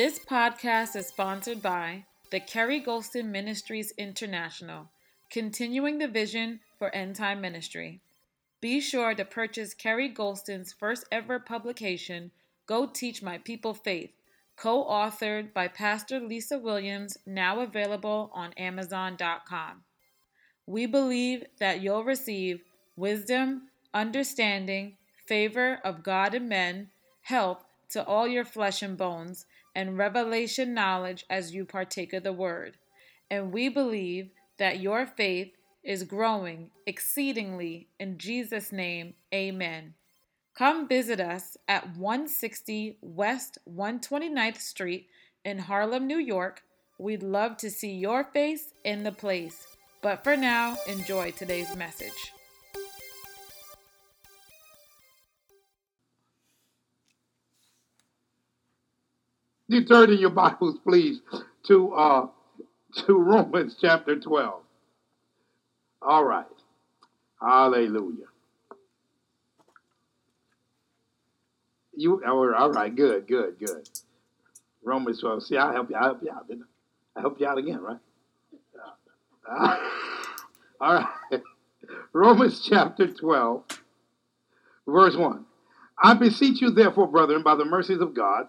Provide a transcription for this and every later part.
This podcast is sponsored by the Kerry Gulston Ministries International, continuing the vision for end time ministry. Be sure to purchase Kerry Gulston's first ever publication, Go Teach My People Faith, co authored by Pastor Lisa Williams, now available on Amazon.com. We believe that you'll receive wisdom, understanding, favor of God and men, help to all your flesh and bones, and revelation knowledge as you partake of the word. And we believe that your faith is growing exceedingly. In Jesus' name, amen. Come visit us at 160 West 129th Street in Harlem, New York. We'd love to see your face in the place. But for now, enjoy today's message. You turn in your Bibles, please, to uh, to Romans chapter 12. All right. Hallelujah. You all right, good, good, good. Romans 12. See, I help you, I help you out, didn't I? I helped you out again, right? all right. Romans chapter 12, verse 1. I beseech you, therefore, brethren, by the mercies of God,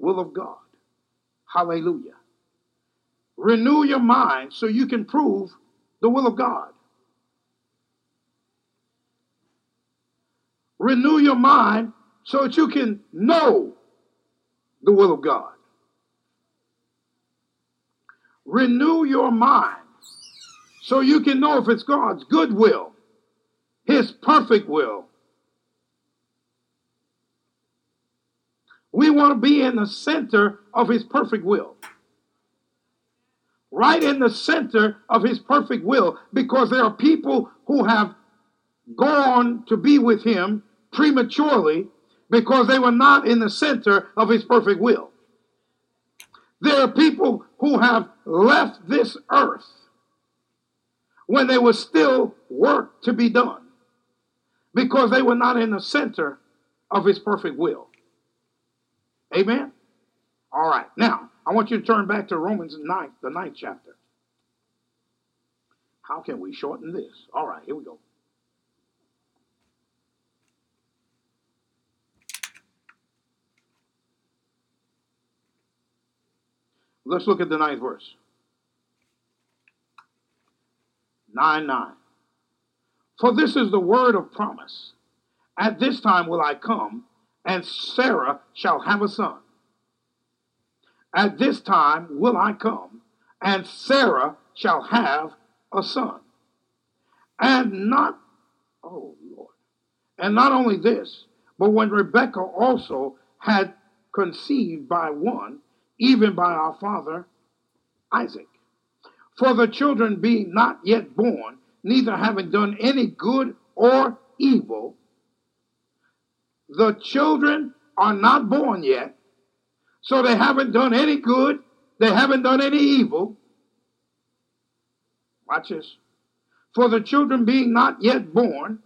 will of God. Hallelujah. Renew your mind so you can prove the will of God. Renew your mind so that you can know the will of God. Renew your mind so you can know if it's God's good will, His perfect will. We want to be in the center of His perfect will. Right in the center of His perfect will, because there are people who have gone to be with Him prematurely because they were not in the center of his perfect will. There are people who have left this earth when there was still work to be done because they were not in the center of his perfect will. Amen? All right. Now, I want you to turn back to Romans 9, the ninth chapter. How can we shorten this? All right, here we go. Let's look at the ninth verse. 9 9. For this is the word of promise. At this time will I come, and Sarah shall have a son. At this time will I come, and Sarah shall have a son. And not, oh Lord, and not only this, but when Rebekah also had conceived by one, even by our father Isaac. For the children being not yet born, neither having done any good or evil, the children are not born yet, so they haven't done any good, they haven't done any evil. Watch this. For the children being not yet born,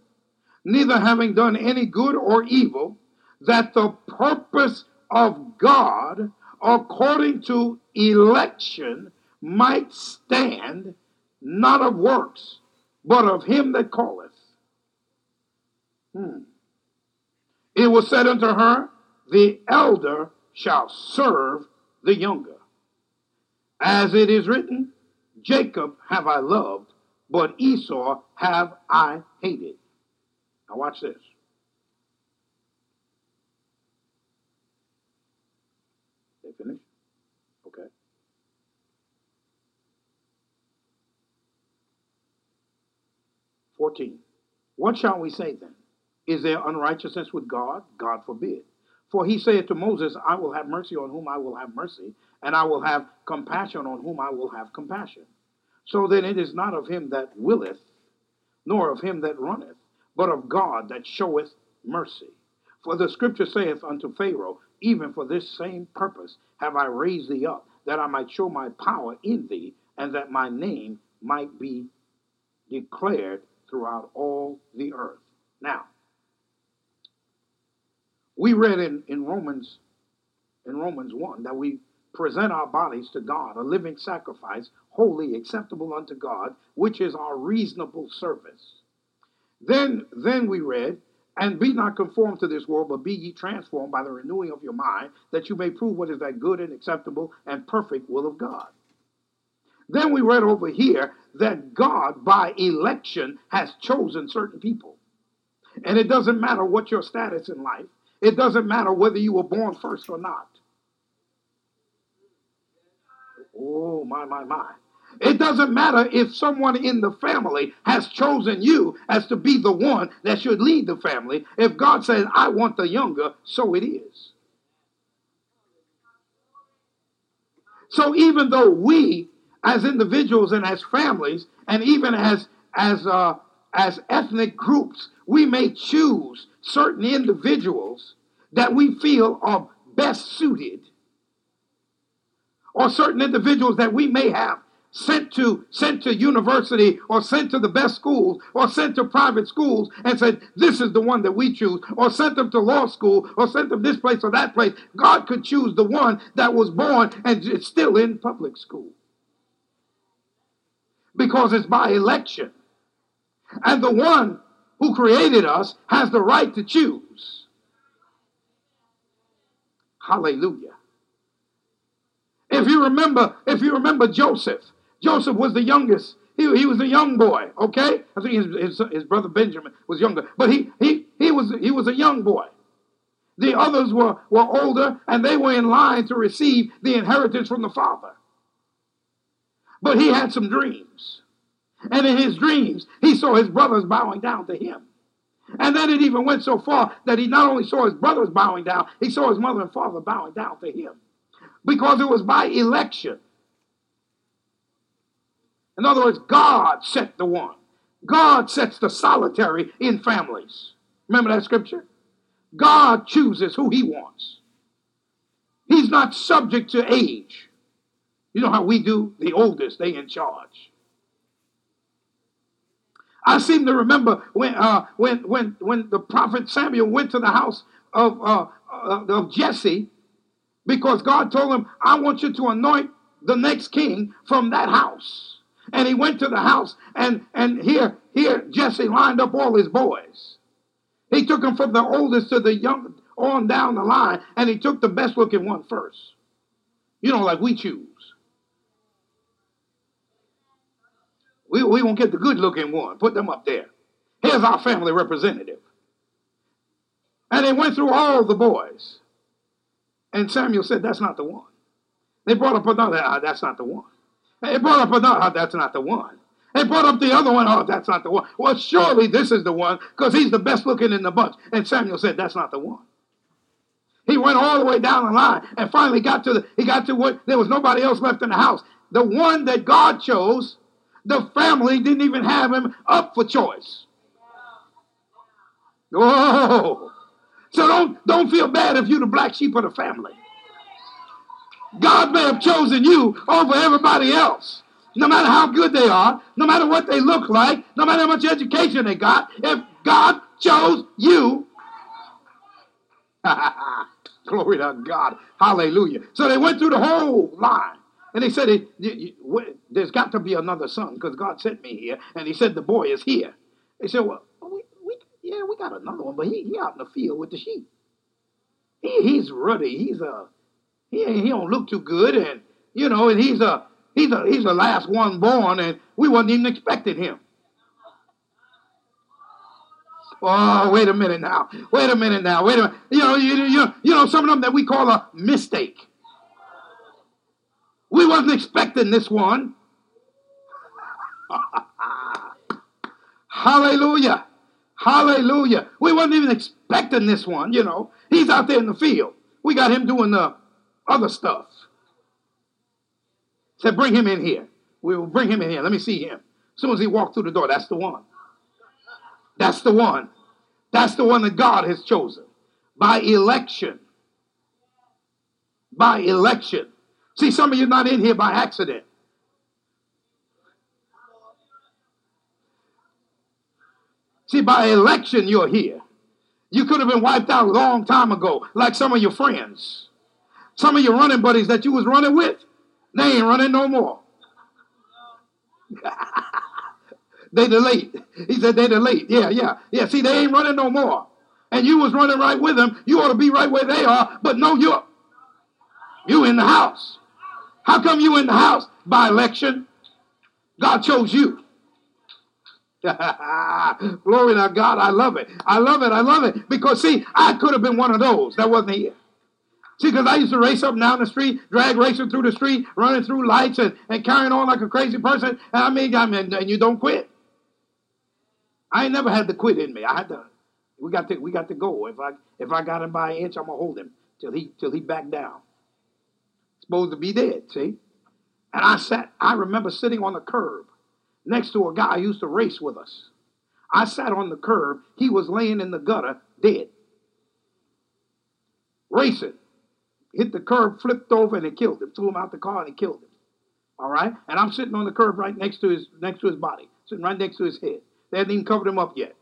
neither having done any good or evil, that the purpose of God according to election might stand, not of works, but of him that calleth. Hmm. It was said unto her, The elder shall serve the younger. As it is written, Jacob have I loved, but Esau have I hated. Now watch this. They finish? Okay. Fourteen. What shall we say then? Is there unrighteousness with God? God forbid. For he said to Moses, I will have mercy on whom I will have mercy, and I will have compassion on whom I will have compassion. So then it is not of him that willeth, nor of him that runneth, but of God that showeth mercy. For the scripture saith unto Pharaoh, Even for this same purpose have I raised thee up, that I might show my power in thee, and that my name might be declared throughout all the earth. Now, we read in, in Romans in Romans 1 that we present our bodies to God, a living sacrifice, holy, acceptable unto God, which is our reasonable service. Then, then we read, and be not conformed to this world, but be ye transformed by the renewing of your mind, that you may prove what is that good and acceptable and perfect will of God. Then we read over here that God, by election, has chosen certain people. And it doesn't matter what your status in life, it doesn't matter whether you were born first or not. Oh, my, my, my. It doesn't matter if someone in the family has chosen you as to be the one that should lead the family. If God says, I want the younger, so it is. So even though we, as individuals and as families, and even as as uh, as ethnic groups, we may choose certain individuals that we feel are best suited. Or certain individuals that we may have sent to sent to university or sent to the best schools or sent to private schools and said this is the one that we choose or sent them to law school or sent them this place or that place. God could choose the one that was born and it's still in public school. Because it's by election. And the one who created us has the right to choose hallelujah if you remember, if you remember Joseph, Joseph was the youngest. He, he was a young boy, okay? I think his, his, his brother Benjamin was younger, but he, he, he, was, he was a young boy. The others were, were older, and they were in line to receive the inheritance from the father. But he had some dreams. And in his dreams, he saw his brothers bowing down to him. And then it even went so far that he not only saw his brothers bowing down, he saw his mother and father bowing down to him because it was by election. In other words, God set the one. God sets the solitary in families. Remember that scripture? God chooses who he wants. He's not subject to age. You know how we do? The oldest, they in charge. I seem to remember when, uh, when, when, when the prophet Samuel went to the house of, uh, uh of Jesse because God told him, I want you to anoint the next king from that house. And he went to the house, and, and here, here, Jesse lined up all his boys. He took them from the oldest to the young, on down the line, and he took the best looking one first. You know, like we choose. We, we won't get the good looking one. Put them up there. Here's our family representative. And they went through all the boys. And Samuel said, That's not the one. They brought up another, ah, that's not the one. They brought up another, ah, that's not the one. They brought up the other one, oh, that's not the one. Well, surely this is the one because he's the best looking in the bunch. And Samuel said, That's not the one. He went all the way down the line and finally got to the, he got to what there was nobody else left in the house. The one that God chose, the family didn't even have him up for choice. Whoa. So don't, don't feel bad if you're the black sheep of the family. God may have chosen you over everybody else. No matter how good they are, no matter what they look like, no matter how much education they got, if God chose you, glory to God, hallelujah. So they went through the whole line. And he said, There's got to be another son because God sent me here. And he said, The boy is here. They said, Well, oh, yeah, we got another one, but he, he out in the field with the sheep. He, he's ruddy. He's a he he don't look too good, and you know, and he's a he's a he's the last one born, and we wasn't even expecting him. Oh, wait a minute now. Wait a minute now. Wait a minute. You know, you, you, you know, some of them that we call a mistake. We wasn't expecting this one. Hallelujah. Hallelujah. We wasn't even expecting this one, you know. He's out there in the field. We got him doing the other stuff. Said, bring him in here. We will bring him in here. Let me see him. As soon as he walked through the door, that's the one. That's the one. That's the one that God has chosen by election. By election. See, some of you not in here by accident. See, by election, you're here. You could have been wiped out a long time ago, like some of your friends. Some of your running buddies that you was running with, they ain't running no more. they delayed. He said they delayed. Yeah, yeah, yeah. See, they ain't running no more. And you was running right with them. You ought to be right where they are, but no, you're you in the house. How come you in the house? By election. God chose you. Glory to God. I love it. I love it. I love it. Because, see, I could have been one of those that wasn't here. See, because I used to race up and down the street, drag racing through the street, running through lights and, and carrying on like a crazy person. And I mean, I mean, and you don't quit. I ain't never had to quit in me. I had to. We got to. We got to go. If I if I got him by an inch, I'm gonna hold him till he till he back down. Supposed to be dead. See. And I sat. I remember sitting on the curb next to a guy who used to race with us. I sat on the curb. He was laying in the gutter, dead. Racing. Hit the curb, flipped over, and it killed him. Threw him out the car and killed him. All right? And I'm sitting on the curb right next to his next to his body, sitting right next to his head. They hadn't even covered him up yet.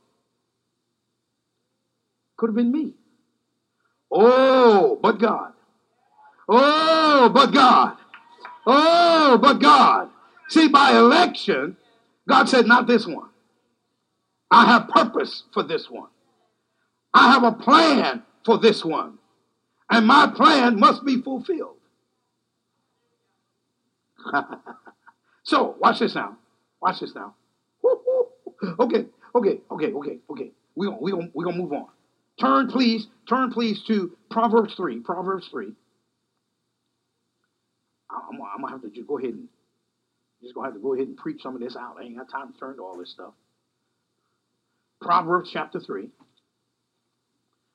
Could have been me. Oh, but God. Oh, but God. Oh, but God. See, by election, God said, not this one. I have purpose for this one. I have a plan for this one. And my plan must be fulfilled. so, watch this now. Watch this now. Okay, okay, okay, okay, okay. We're going we gonna, we gonna move on. Turn, please, turn, please, to Proverbs 3. Proverbs 3. I'm, I'm to have to just go ahead and just to have to go ahead and preach some of this out. I ain't got time to turn to all this stuff. Proverbs chapter 3.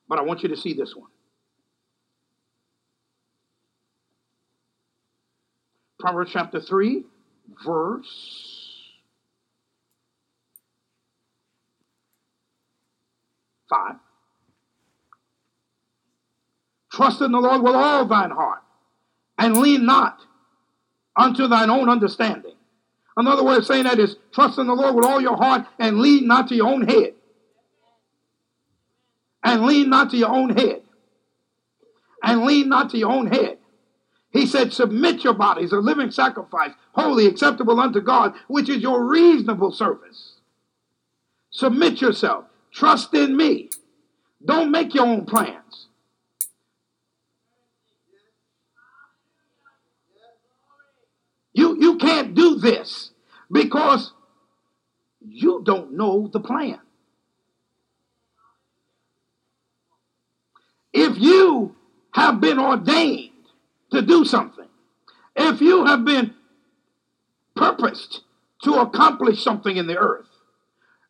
But I want you to see this one. Proverbs chapter 3, verse 5. Trust in the Lord with all thine heart, and lean not unto thine own understanding. Another way of saying that is trust in the Lord with all your heart and lean not to your own head. And lean not to your own head. And lean not to your own head. He said, Submit your bodies a living sacrifice, holy, acceptable unto God, which is your reasonable service. Submit yourself. Trust in me. Don't make your own plans. You, can't do this because you don't know the plan. If you have been ordained to do something, if you have been purposed to accomplish something in the earth,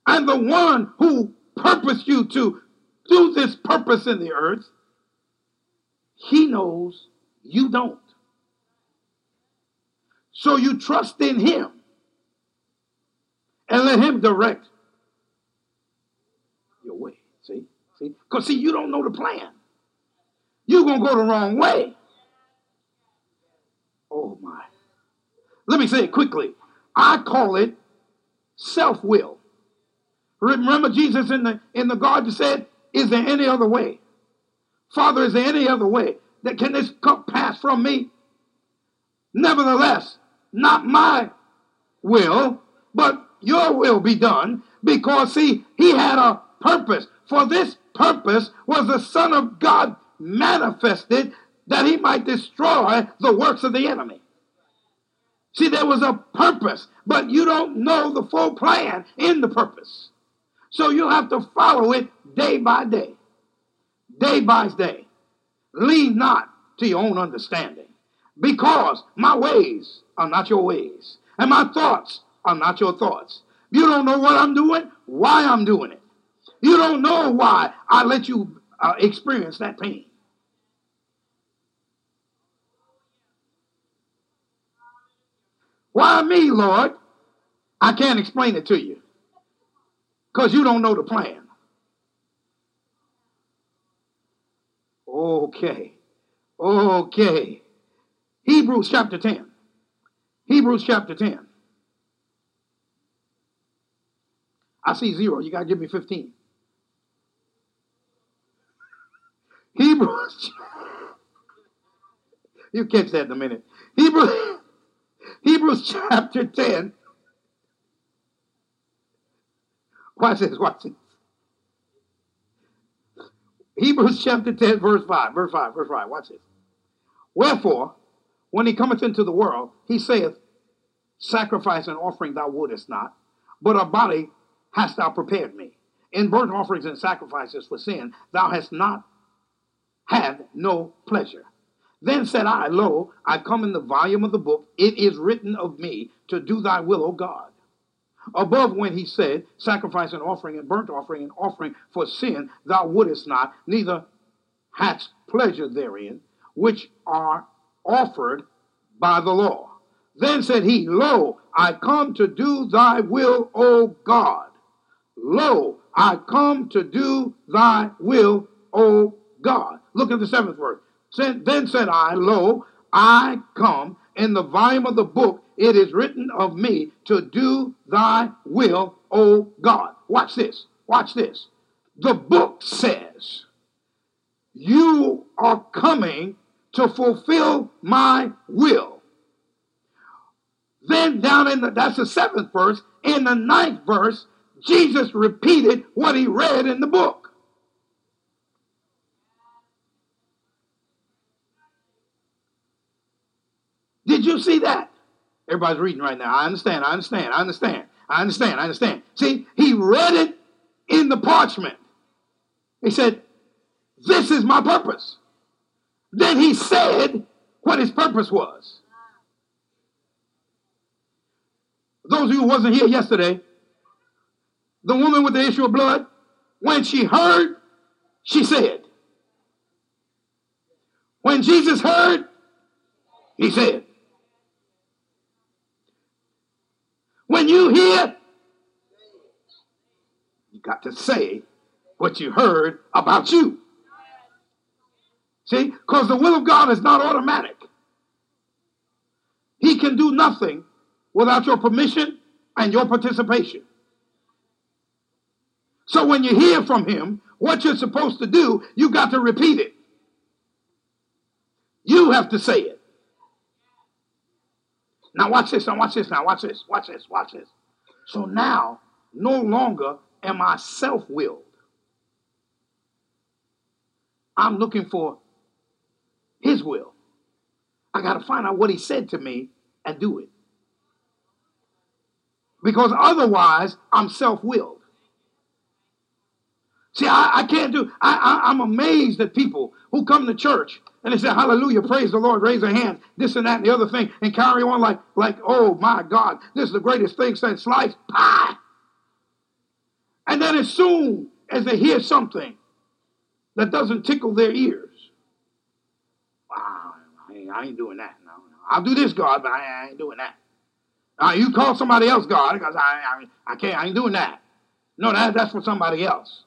and the one who purposed you to do this purpose in the earth, he knows you don't. So you trust in him and let him direct your way. See? See? Because see, you don't know the plan. You're gonna go the wrong way. Oh my. Let me say it quickly. I call it self-will. Remember Jesus in the in the garden said, Is there any other way? Father, is there any other way? That can this cup pass from me? Nevertheless, not my will, but your will be done. Because, see, he had a purpose. For this purpose was the Son of God manifested that he might destroy the works of the enemy. See, there was a purpose, but you don't know the full plan in the purpose. So you have to follow it day by day, day by day. Lean not to your own understanding, because my ways are not your ways, and my thoughts are not your thoughts. You don't know what I'm doing, why I'm doing it. You don't know why I let you uh, experience that pain. Why me, Lord? I can't explain it to you because you don't know the plan. Okay. Okay. Hebrews chapter 10. Hebrews chapter 10. I see zero. You got to give me 15. Hebrews. You catch that in a minute. Hebrews, Hebrews chapter 10. Watch this, watch this. Hebrews chapter 10, verse 5. Verse 5, verse 5. Watch this. Wherefore, when he cometh into the world, he saith, Sacrifice and offering thou wouldest not, but a body hast thou prepared me. In burnt offerings and sacrifices for sin, thou hast not had no pleasure. Then said I, Lo, I come in the volume of the book, it is written of me to do thy will, O God. Above when he said, Sacrifice and offering and burnt offering and offering for sin, thou wouldest not, neither hadst pleasure therein, which are offered by the law. Then said he, Lo, I come to do thy will, O God. Lo, I come to do thy will, O God. Look at the seventh verse. Then said I, Lo, I come. In the volume of the book, it is written of me to do thy will, O God. Watch this. Watch this. The book says, You are coming to fulfill my will. Then down in the, that's the seventh verse. In the ninth verse, Jesus repeated what he read in the book. Did you see that? Everybody's reading right now. I understand. I understand. I understand. I understand. I understand. See, he read it in the parchment. He said, This is my purpose. Then he said what his purpose was. Those of you who wasn't here yesterday, the woman with the issue of blood, when she heard, she said. When Jesus heard, he said. When you hear, you got to say what you heard about you. See, because the will of God is not automatic. He can do nothing without your permission and your participation. So when you hear from him what you're supposed to do, you got to repeat it. You have to say it. Now watch this, now watch this, now watch this, watch this, watch this. So now, no longer am I self-willed. I'm looking for his will. I got to find out what he said to me and do it. Because otherwise, I'm self-willed. See, I, I can't do, I, I, I'm amazed at people who come to church and they say, hallelujah, praise the Lord, raise their hands, this and that and the other thing, and carry on like, like, oh my God, this is the greatest thing since sliced pie. And then as soon as they hear something that doesn't tickle their wow, I ain't, doing that. No, no. I'll do this, God, but I, I ain't doing that. Now, you call somebody else God because I, I, I can't, I ain't doing that. No, that, that's for somebody else.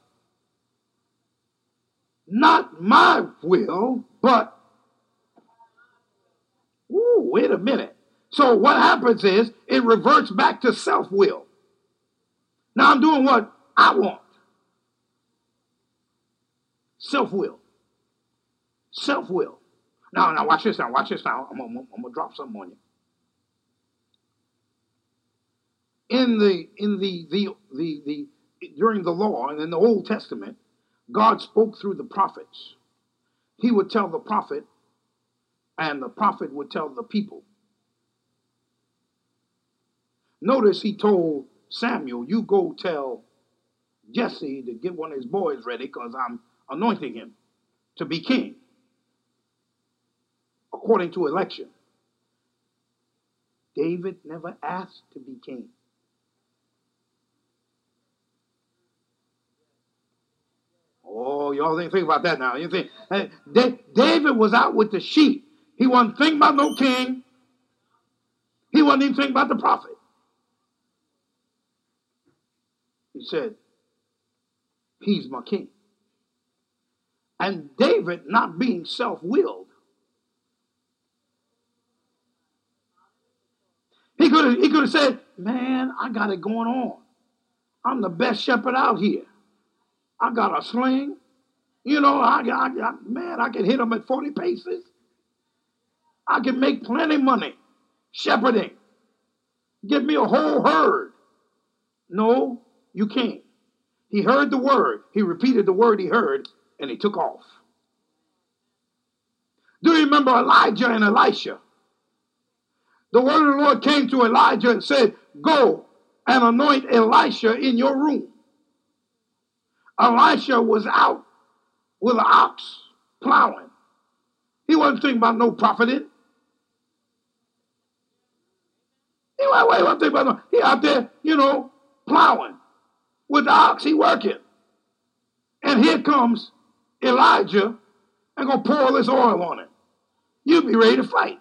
Not my will, but, ooh, wait a minute. So what happens is it reverts back to self will. Now I'm doing what I want. Self will. Self will. Now, now watch this now. Watch this now. I'm, I'm, gonna drop something on you. In the in the the the the during the law and in the Old Testament, God spoke through the prophets. He would tell the prophet, and the prophet would tell the people. Notice he told Samuel, You go tell Jesse to get one of his boys ready because I'm anointing him to be king according to election. David never asked to be king. Oh, y'all didn't think about that now. You think hey, David was out with the sheep. He wasn't thinking about no king. He wasn't even thinking about the prophet. He said, He's my king. And David, not being self willed, he could have he could have said, Man, I got it going on. I'm the best shepherd out here. I got a sling. You know, I got, man, I can hit them at 40 paces. I can make plenty money shepherding. Give me a whole herd. No, you can't. He heard the word, he repeated the word he heard, and he took off. Do you remember Elijah and Elisha? The word of the Lord came to Elijah and said, Go and anoint Elisha in your room. Elisha was out with an ox plowing. He wasn't thinking about no profiting. He what thinking about no, he out there, you know, plowing with the ox, he working. And here comes Elijah and gonna pour all this oil on him. You be ready to fight.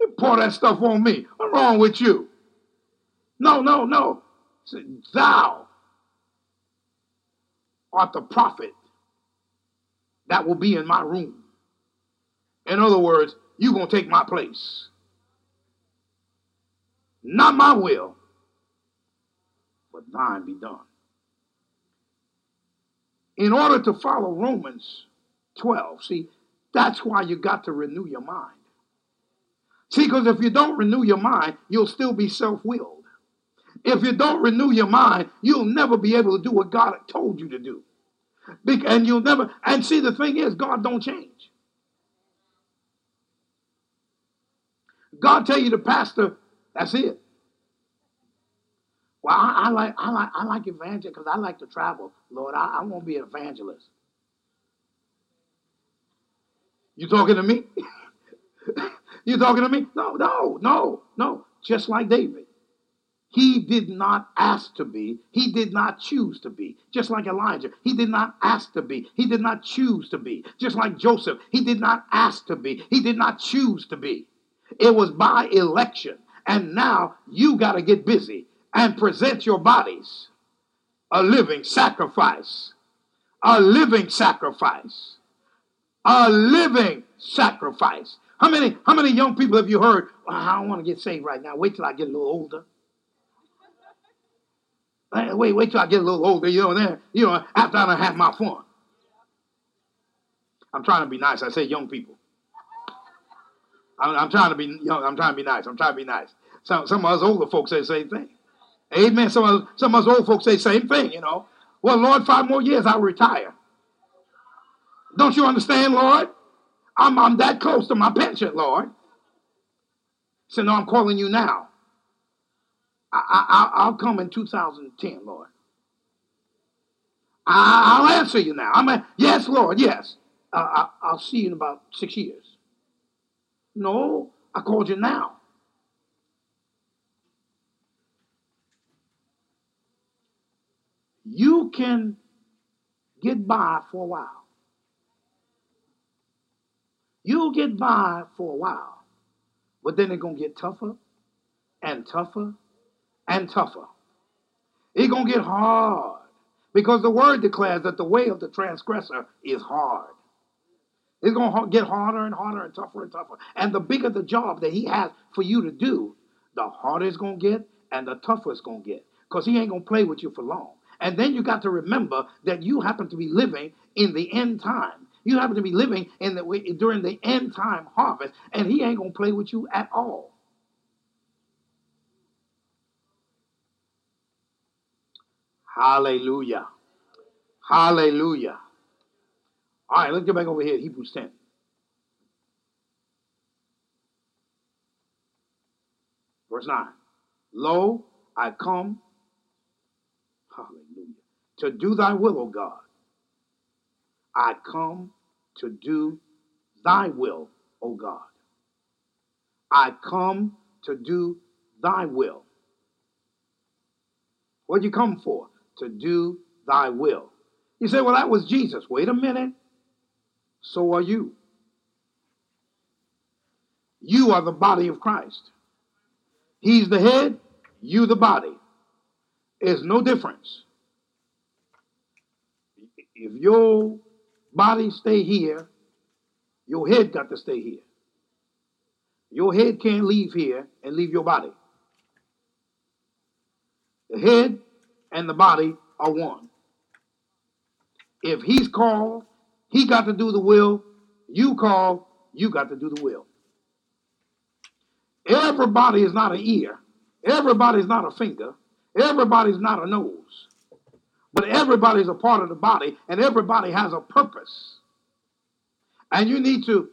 You pour that stuff on me. What's wrong with you? No, no, no. Thou art the prophet that will be in my room. In other words, you're going to take my place. Not my will, but thine be done. In order to follow Romans 12, see, that's why you got to renew your mind. See, because if you don't renew your mind, you'll still be self willed. If you don't renew your mind, you'll never be able to do what God told you to do. And you'll never, and see, the thing is, God don't change. God tell you to pastor, that's it. Well, I, I like I like I like evangelist because I like to travel. Lord, I, I want to be an evangelist. You talking to me? you talking to me? No, no, no, no. Just like David. He did not ask to be. He did not choose to be. Just like Elijah, he did not ask to be. He did not choose to be. Just like Joseph, he did not ask to be. He did not choose to be. It was by election. And now you got to get busy and present your bodies a living sacrifice. A living sacrifice. A living sacrifice. How many, how many young people have you heard? Well, I don't want to get saved right now. Wait till I get a little older. Wait, wait till I get a little older, you know, then, you know, after I have my fun. I'm trying to be nice. I say young people. I'm, I'm, trying to be young. I'm trying to be nice. I'm trying to be nice. Some, some of us older folks say the same thing. Amen. Some of, some of us old folks say the same thing, you know. Well, Lord, five more years, I'll retire. Don't you understand, Lord? I'm, I'm that close to my pension, Lord. So, no, I'm calling you now. I, will come in 2010, Lord. I, will answer you now. I'm a, yes, Lord, yes. Uh, I, will see you in about six years. No, I called you now. You can get by for a while. You'll get by for a while, but then it's going to get tougher and tougher and tougher. It's going to get hard because the word declares that the way of the transgressor is hard. It's going to get harder and harder and tougher and tougher. And the bigger the job that he has for you to do, the harder it's going to get and the tougher it's going to get because he ain't going to play with you for long. And then you got to remember that you happen to be living in the end time. You happen to be living in the during the end time harvest, and he ain't gonna play with you at all. Hallelujah. Hallelujah. All right, let's get back over here, Hebrews 10. Verse 9. Lo, I come, hallelujah, to do thy will, O God. I come to do thy will, O God. I come to do thy will. What'd you come for? to do thy will. You say, well, that was Jesus. Wait a minute. So are you. You are the body of Christ. He's the head, you the body. There's no difference. If your body stay here, your head got to stay here. Your head can't leave here and leave your body. The head and the body are one. If he's called, he got to do the will. You call, you got to do the will. Everybody is not an ear. Everybody is not a finger. Everybody's not a nose. But everybody's a part of the body, and everybody has a purpose. And you need to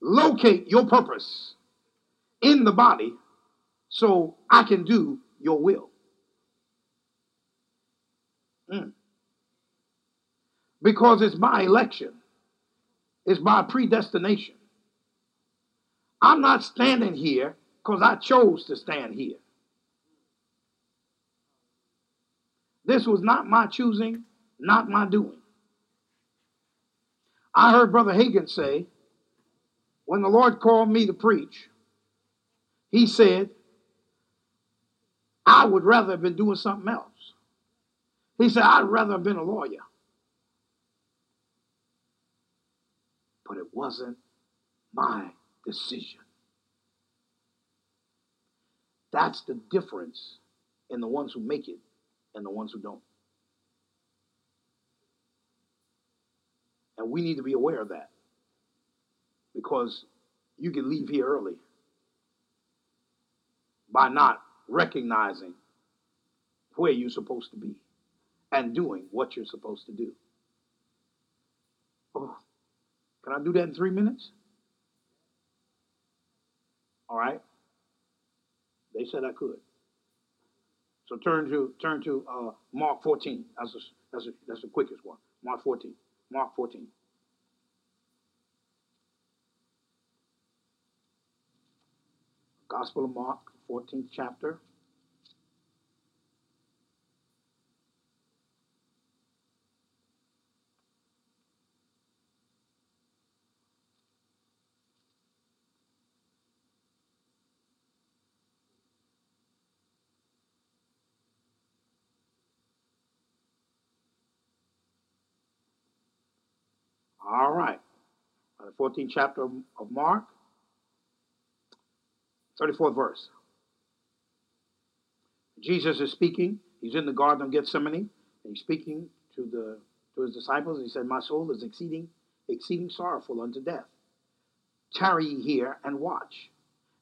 locate your purpose in the body so I can do your will. Mm. Because it's by election, it's by predestination. I'm not standing here because I chose to stand here. This was not my choosing, not my doing. I heard Brother Hagin say, when the Lord called me to preach, he said, I would rather have been doing something else. He said, I'd rather have been a lawyer. But it wasn't my decision. That's the difference in the ones who make it and the ones who don't. And we need to be aware of that because you can leave here early by not recognizing where you're supposed to be and doing what you're supposed to do. Oh, can I do that in three minutes? All right. They said I could. So turn to turn to uh, Mark 14. That's a, that's a, that's the quickest one. Mark 14. Mark 14. Gospel of Mark, 14th chapter. All right. Uh, the 14th chapter of Mark, 34th verse. Jesus is speaking. He's in the Garden of Gethsemane. And he's speaking to the to his disciples. He said, My soul is exceeding, exceeding sorrowful unto death. Tarry ye here and watch.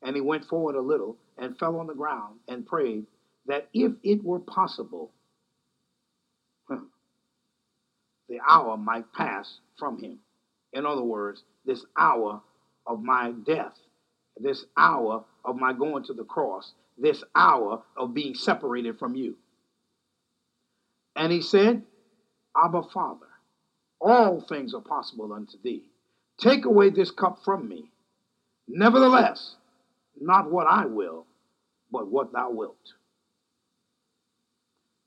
And he went forward a little and fell on the ground and prayed that if it were possible, hour might pass from him. In other words, this hour of my death, this hour of my going to the cross, this hour of being separated from you. And he said, Abba, Father, all things are possible unto thee. Take away this cup from me. Nevertheless, not what I will, but what thou wilt.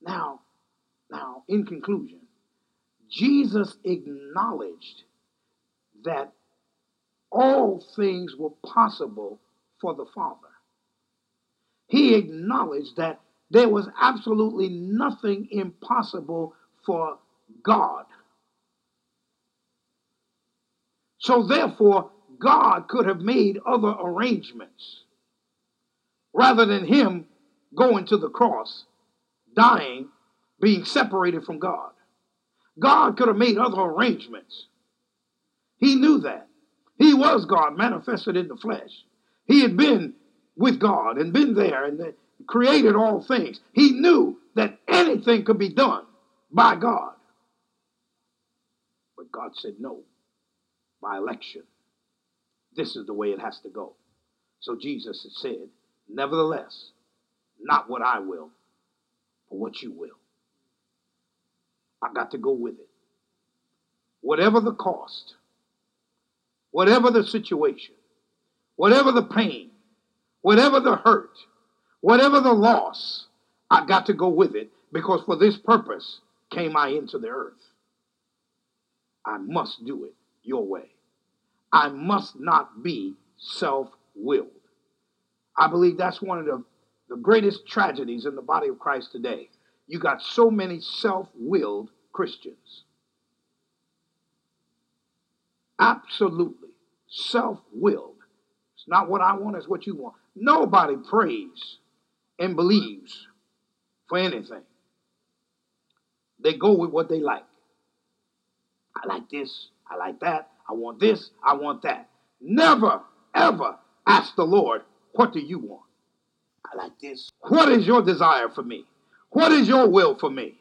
Now, now, in conclusion, Jesus acknowledged that all things were possible for the Father. He acknowledged that there was absolutely nothing impossible for God. So, therefore, God could have made other arrangements rather than Him going to the cross, dying, being separated from God. God could have made other arrangements. He knew that. He was God manifested in the flesh. He had been with God and been there and created all things. He knew that anything could be done by God. But God said no, by election. This is the way it has to go. So Jesus said, Nevertheless, not what I will, but what you will. I got to go with it. Whatever the cost, whatever the situation, whatever the pain, whatever the hurt, whatever the loss, I got to go with it because for this purpose came I into the earth. I must do it your way. I must not be self willed. I believe that's one of the, the greatest tragedies in the body of Christ today. You got so many self willed Christians. Absolutely self willed. It's not what I want, it's what you want. Nobody prays and believes for anything. They go with what they like. I like this, I like that, I want this, I want that. Never, ever ask the Lord, what do you want? I like this. What is your desire for me? What is your will for me?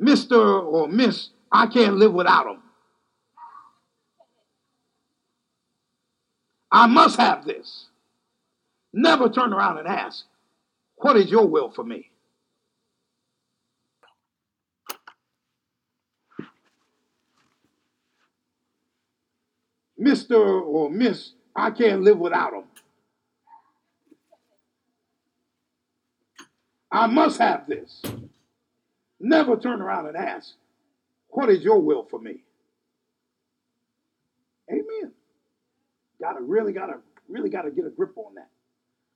Mr. or Miss, I can't live without them. I must have this. Never turn around and ask, What is your will for me? Mr. or Miss, I can't live without them. I must have this. Never turn around and ask, What is your will for me? Amen. Gotta really gotta really gotta get a grip on that.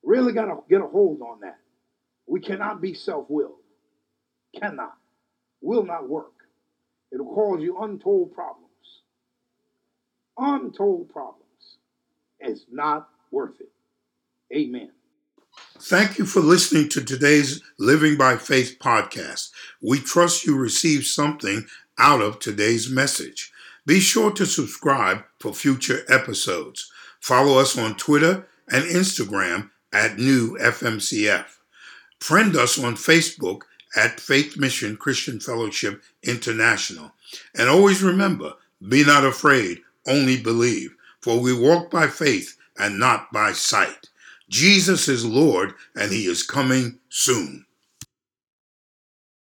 Really gotta get a hold on that. We cannot be self-willed. Cannot. Will not work. It'll cause you untold problems. Untold problems. It's not worth it. Amen. Thank you for listening to today's Living by Faith podcast. We trust you received something out of today's message. Be sure to subscribe for future episodes. Follow us on Twitter and Instagram at New FMCF. Friend us on Facebook at Faith Mission Christian Fellowship International. And always remember, be not afraid, only believe, for we walk by faith and not by sight. Jesus is Lord, and he is coming soon.